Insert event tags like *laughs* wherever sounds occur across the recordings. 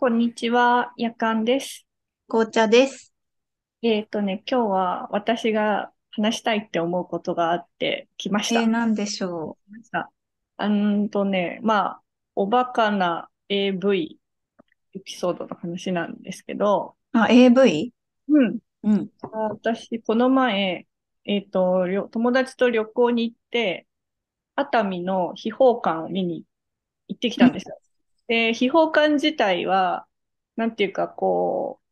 こんにちは、やかんです。紅茶です。えっとね、今日は私が話したいって思うことがあって来ましえー、た。なんでしょあんとね、まあ、おバカな AV エピソードの話なんですけど、う。あ、AV? うん。うん。私、この前、えっと、りょ友達と旅行に行って、熱海の秘宝館を見に行ってきたんですよ。で、秘宝館自体は、なんていうか、こう、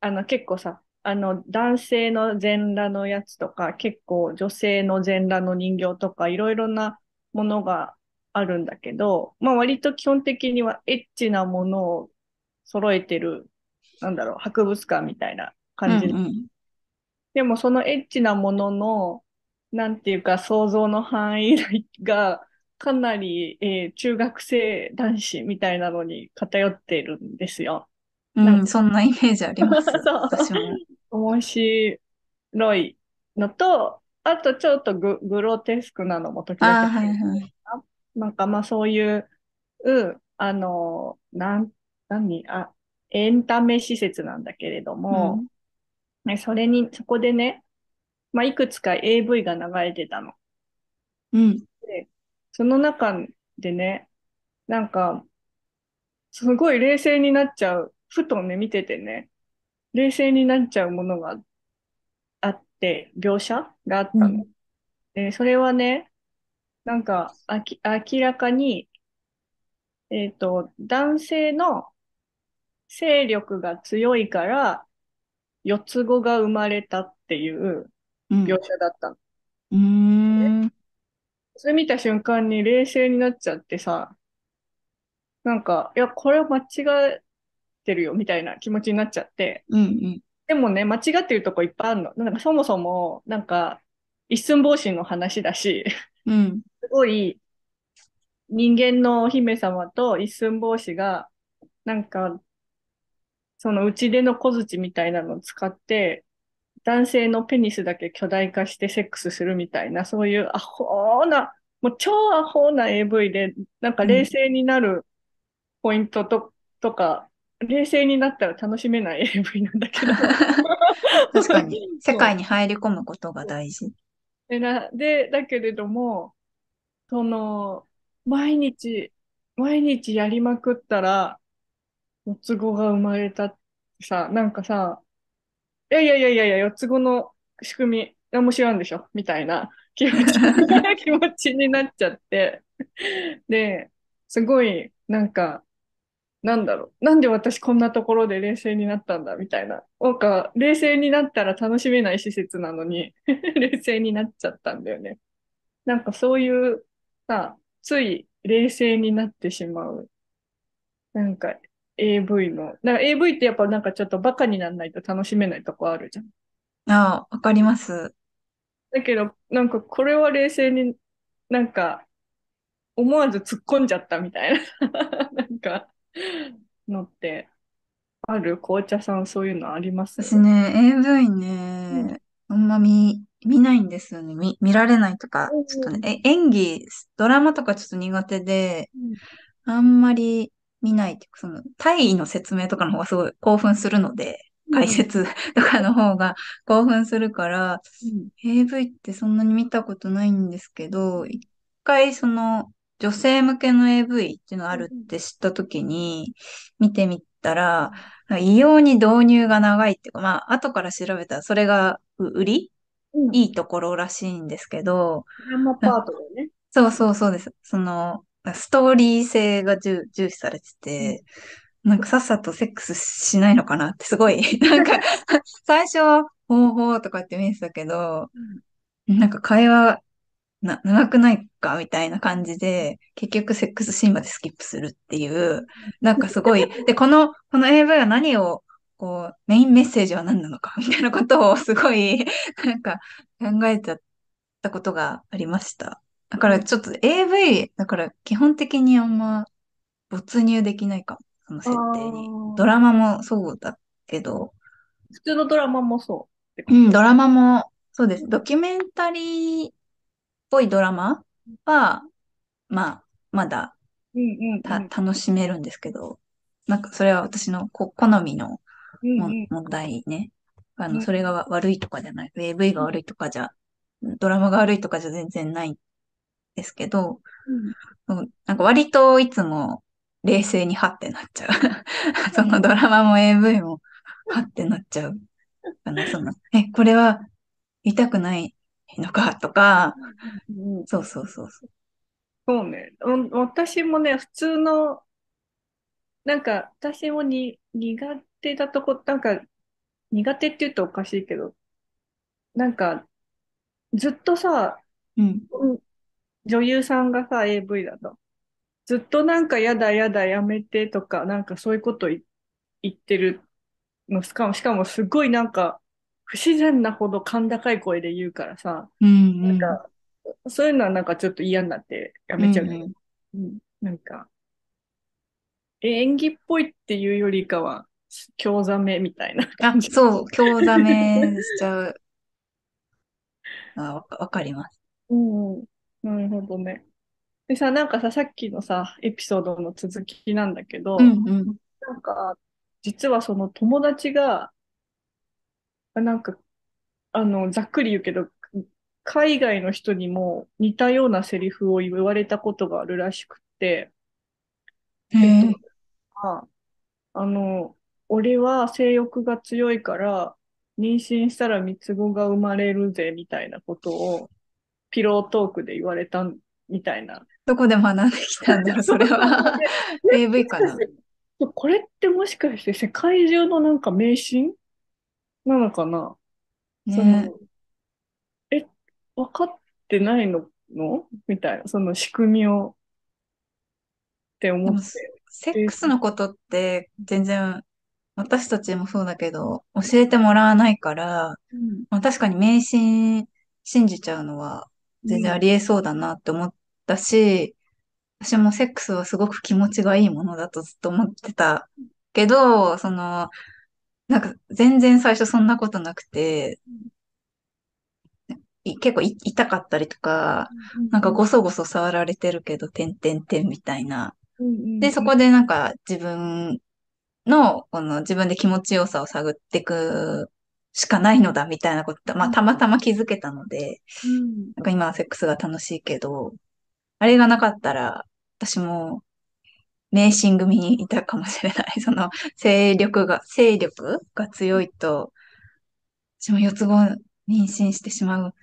あの、結構さ、あの、男性の全裸のやつとか、結構女性の全裸の人形とか、いろいろなものがあるんだけど、まあ割と基本的にはエッチなものを揃えてる、なんだろう、博物館みたいなうん感じ。うん。でもそのエッチなものの、なんていうか想像の範囲がかなり、えー中学生男子みたいなのに偏ってるんですよ。うん、そんなイメージあります。*laughs* 私も。面白いのと、あとちょっとグ、グロテスクなのも時々はいはい。なんかまあそういう、うんあの、なん、何、あ、エンタメ施設なんだけれども、うん。ね、それに、そこでね、まあいくつか AV が流れてたの。うん。で、その中でね、なんか、すごい冷静になっちゃう。ふとね、見ててね、冷静になっちゃうものがあって、描写があったの。うん。で、それはね、なんか、あき、明らかに、えっと、男性の勢力が強いから、四つ子が生まれたっていううん。描写だったの。うーん。それ見た瞬間に冷静になっちゃってさ、なんか、いや、これ間違ってるよ、みたいな気持ちになっちゃって。うん。でもね、間違ってるとこいっぱいあるの。なんかそもそも、なんか、一寸法師の話だし、うん。すごい人間のお姫様と一寸法師が、なんか、その内出の小槌みたいなのを使って、男性のペニスだけ巨大化してセックスするみたいな、そういうアホな、もう超アホな AV で、なんかうん。冷静になるポイントと、とか、冷静になったら楽しめない AV なんだけど。*laughs* 確かに、世。界に入り込むことが大事。で、な、で、だけれども、その、毎日、毎日やりまくったら、四つ子が生まれたってさ、なんかさ、いやいやいやいやいや、四つ子の仕組み、何も知らんでしょみたいな気持ち、気持ちになっちゃって。で、すごい、なんか、なんだろう。なんで私こんなところで冷静になったんだみたいな。なんか、冷静になったら楽しめない施設なのに *laughs* 冷静になっちゃったんだよね。なんかそういうさ、つい冷静になってしまう。なんか AV の。なんか AV ってやっぱなんかちょっとバカにならないと楽しめないとこあるじゃん。ああ、わかります。だけど、なんかこれは冷静になんか思わず突っ込んじゃったみたいな *laughs* なんかのってある？紅茶さんそういうのあります？私ね、AV うん。ね、あんま見、見ないんですよね。見、見られないとか、ちょっとね、え、演技、ドラマとかちょっと苦手で、うんあんまり見ないっていうか、その、体位の説明とかの方がすごい興奮するので、解うん説 *laughs* とかの方が興奮するから、うん AV ってそんなに見たことないんですけど、一回その、女性向けの AV っていうのがあるって知った時に、見てみたら、異様に導入が長いっていうか、まあ、後から調べたらそれがう売り？うん。いいところらしいんですけど、ドラマパートだよね。そうそうそうです。その、ストーリー性が重、重視されてうん。て、なんかさっさとセックスしないのかなってすごい、*laughs* なんか最初は、ほうほうとかって見えてたけど、うんなんか会話な、長くないかみたいな感じで、結局セックスシーンまでスキップするっていう、なんかすごい、*laughs* で、この、この AV は何を、こう、メインメッセージは何なのかみたいなことをすごい、*laughs* なんか考えちゃったことがありました。だからちょっと AV、だから基本的にあんま没入できないかも、そのあ設定に。ドラあ、マもそうだけど、普通のドラマもそううん。ドラマもそうです。うんドキュメンタリーっぽいドラマは、まあ、まだ楽しめるんですけど、なんかそれは私のこ好みの。問題ね。あの、うんそれが悪いとかじゃない。AV が悪いとかじゃ、ドラマが悪いとかじゃ全然ないんですけど、なんか割といつも冷静にハッてなっちゃう。*laughs* そのドラマも AV もハッてなっちゃう。あの、その、え、これは痛くないのか？とか、うんそうそうそうそう。そうね。うん私もね、普通の、なんか、私もに苦手だとこ、なんか、苦手って言うとおかしいけど、なんか、ずっとさ、うん。うん女優さんがさ、AV だと、ずっとなんか、やだやだやめてとか、なんかそういうことい言ってるの、しかも、しかもすごいなんか、不自然なほど甲高い声で言うからさ、うんうん。なんか、そういうのはなんかちょっと嫌になってやめちゃうけど、うんうんなんか、演技っぽいっていうよりかは、興ざめみたいなあ感、じ。そう、興ざめしちゃう。あ、わかります。うんうん。なるほどね。でさ、なんかさ、さっきのさ、エピソードの続きなんだけど、うんうん。なんか、実はその友達が、なんか、あの、ざっくり言うけど、海外の人にも似たようなセリフを言われたことがあるらしくて、へえっとえ。あ、あの、俺は性欲が強いから、妊娠したら三つ子が生まれるぜ、みたいなことを、ピロートークで言われたみたいな。どこで学んできたんだろう、*laughs* それは。AV かな。これってもしかして世界中のなんか迷信なのかな？そねの、え、分かってないの？のみたいな、その仕組みを。って思って。セックスのことって全然私たちもそうだけど、教えてもらわないから、うん。まあ、確かに迷信信じちゃうのは全然うん。ありえそうだなって思ったし、私もセックスはすごく気持ちがいいものだとずっと思ってたけど、その、なんか全然最初そんなことなくて、い結構い痛かったりとか、なんかごそごそ触られてるけど、てんてんてんみたいな。で、そこでなんか自分の、この自分で気持ちよさを探っていくしかないのだみたいなこと、まあたまたま気づけたので、うん。なんか今はセックスが楽しいけど、あれがなかったら、私も迷信組にいたかもしれない。*laughs* その、勢力が、勢力が強いと、私も四つ子妊娠してしまう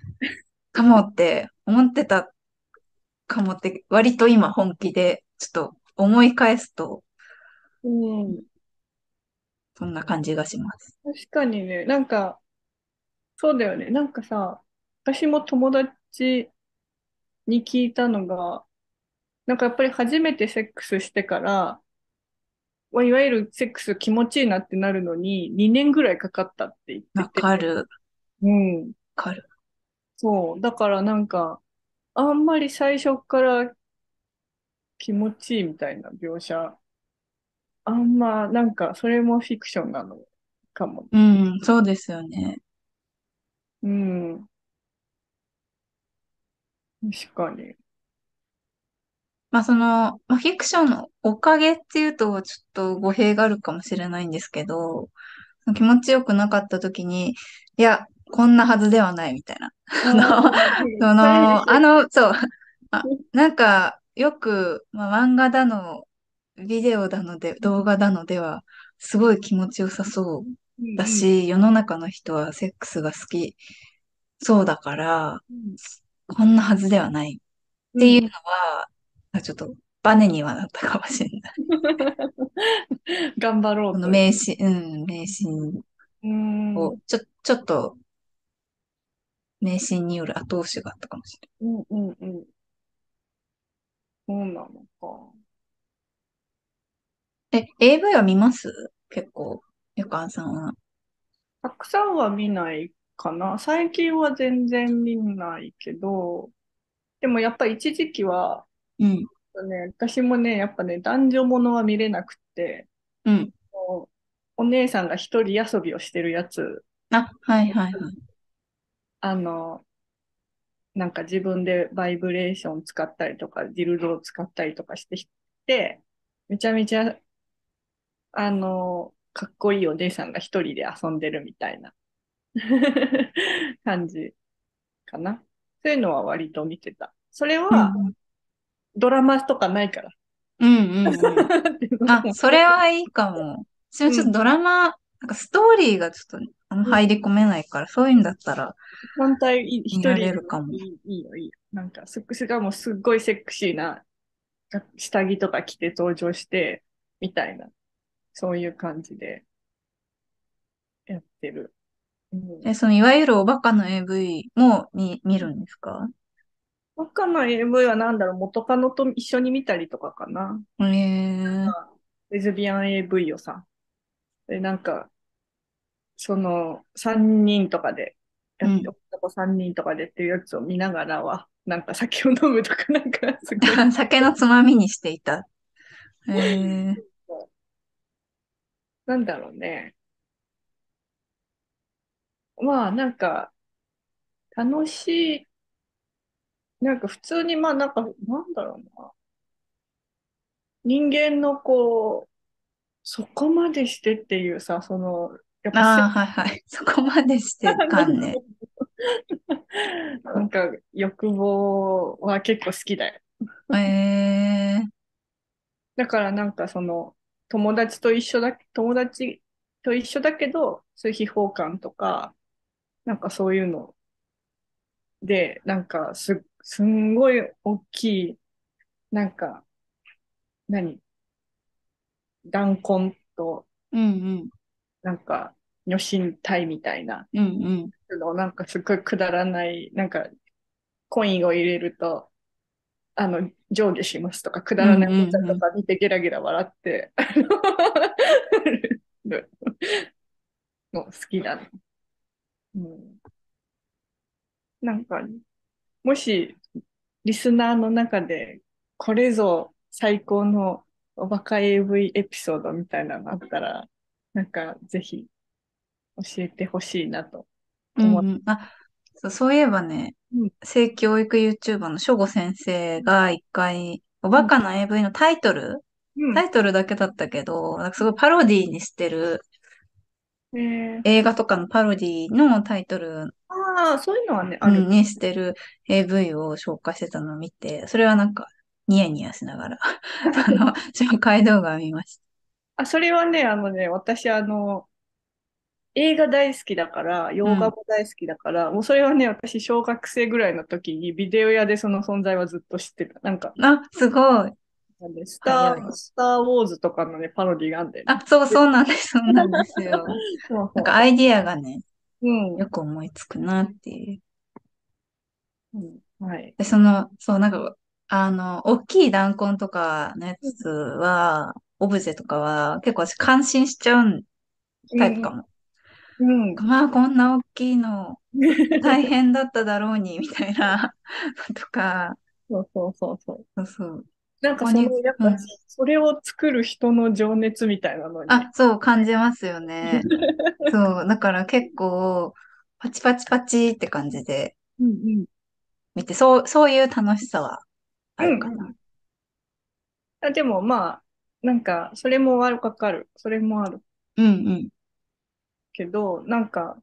かもって思ってたかもって、割と今本気で、ちょっと思い返すと、うんそんな感じがします。確かにね、なんか、そうだよね。なんかさ、私も友達に聞いたのが、なんかやっぱり初めてセックスしてから、まあいわゆるセックス気持ちいいなってなるのに2年ぐらいかかったって言わってて。かる、わうん。かる。そう。だからなんか、あんまり最初から気持ちいいみたいな描写、あんま、なんか、それもフィクションなのかも。うん、そうですよね。うん。確かに。まあその、まあ、フィクションのおかげっていうとちょっと語弊があるかもしれないんですけど、気持ちよくなかった時に、いや、こんなはずではないみたいな。あの、その、*laughs* あの、そう、あ、なんか、よく、まあ、漫画だの、ビデオだので、動画だのでは、すごい気持ちよさそうだし、世の中の人はセックスが好きそうだから、こんなはずではないっていうのは、ちょっとバネにはなったかもしれない。*laughs* 頑張ろうことのいう。迷信、うん、迷信うん。を、ちょ、ちょっと、迷信による後押しがあったかもしれうんうんうん。そうなのか。ない。え、AV は見ます？結構、ゆかんさんは。たくさんは見ないかな。最近は全然見ないけど、でもやっぱ一時期は、うん、ね、私もね、やっぱね、男女ものは見れなくて、うん。お姉さんが一人遊びをしてるやつ、あ、はいはいはい。あの、なんか自分でバイブレーション使ったりとか、ディルドを使ったりとかして、めちゃめちゃあの、かっこいいお姉さんが一人で遊んでるみたいな *laughs* 感じかな。そういうのは割と見てた。それはうん。ドラマとかないから。うんうんうん。*laughs* あ、それはいいかも。ちょっとドラマ、なんかストーリーがちょっとあんま入り込めないから、そういうんだったら、反対一人れるかもいいよ、いいよ。なんか、すしかもすっごいセクシーな下着とか着て登場して、みたいな、そういう感じでやってる。うん、え、そのいわゆるおバカの AV も見、見るんですか？他の AV はなんだろう、元カノと一緒に見たりとかかな。えー、レズビアン AV をさ。で、なんか、その、3人とかで、やって、うん男3人とかでっていうやつを見ながらは、なんか酒を飲むとか、なんか、すごい。*laughs* 酒のつまみにしていた。えー、なんだろうね。まあ、なんか、楽しい、なんか普通に、まあ、なんか、なんだろうな。人間のこう、そこまでしてっていうさ、その、やっぱああ、はいはい。*laughs* そこまでしてかんね。なんか欲望は結構好きだよ。えー、だからなんかその友達と一緒だ、友達と一緒だけど、そういう秘宝感とか、なんかそういうので、なんかす、すんごい大きい、なんか、何？弾痕と、うんなんか、女神体みたいなうん。うんうん。の、なんかすっごいくだらない、なんか、コインを入れると、あの、上下しますとか、くだらないおもちゃとか見てゲラゲラ笑って、あの *laughs* の好きだね。うん。なんか、もし、リスナーの中で、これぞ最高のおバカ AV エピソードみたいなのあったら、なんか、ぜひ、教えてほしいなと思っうんうん。あ、そう、そういえばねうん、性教育 YouTuber のしょご先生が一回、おバカな AV のタイトル、うん。タイトルだけだったけど、なんかすごいパロディにしてるえー映画とかのパロディのタイトルああ、そういうのはね、ある。うんにしてる AV を紹介してたのを見て、それはなんかニヤニヤしながら、*laughs* あの、紹介動画を見ましあ、それはね、あのね、私、あの、映画大好きだから、洋画も大好きだから、もうそれはね、私、小学生ぐらいの時に、ビデオ屋でその存在はずっと知ってた。なんか、た。あ、すごい。なんでスター、スター・ウォーズとかのね、パロディがあんだよね。あ、そうそうなんです、そうなんですよ。なんかアイディアがね、うんよく思いつくなっていう。うん。はい。で、その、そう、なんか、あの、大きい弾痕とかのやつは、オブジェとかは、結構私感心しちゃうタイプかも。うん。まあ、こんな大きいの、*laughs* 大変だっただろうに、みたいな、とか、そうそうそうそう。そうそう。なんかその、やっぱうん、それを作る人の情熱みたいなのに、あ、そう、感じますよね。*laughs* そう、だから結構、パチパチパチって感じでうんうん。見て、そう、そういう楽しさはあるかな。うんうんあでもまあ、なんか、それもわかる。それもあるうんうん。けど、なんか、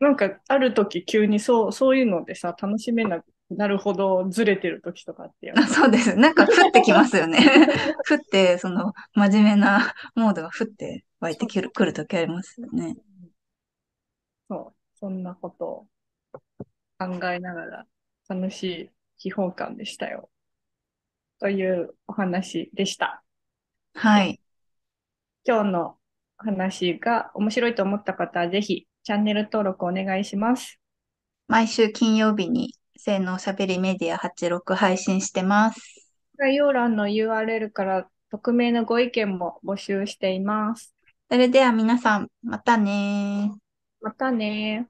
なんか、ある時急にそう、そういうのでさ、楽しめなくなるほどずれてる時とかあってやあ、*laughs* そうです。なんか降ってきますよね。*laughs* 降って、その、真面目なモードが降って湧いてくる、くるときありますよね。そう、そんなことを考えながら楽しい秘宝館でしたよ。というお話でした。はい。今日の話が面白いと思った方はぜひチャンネル登録お願いします。毎週金曜日に、性のおしゃべりメディア86配信してます。概要欄の URL から匿名のご意見も募集しています。それでは皆さん、またねー。またね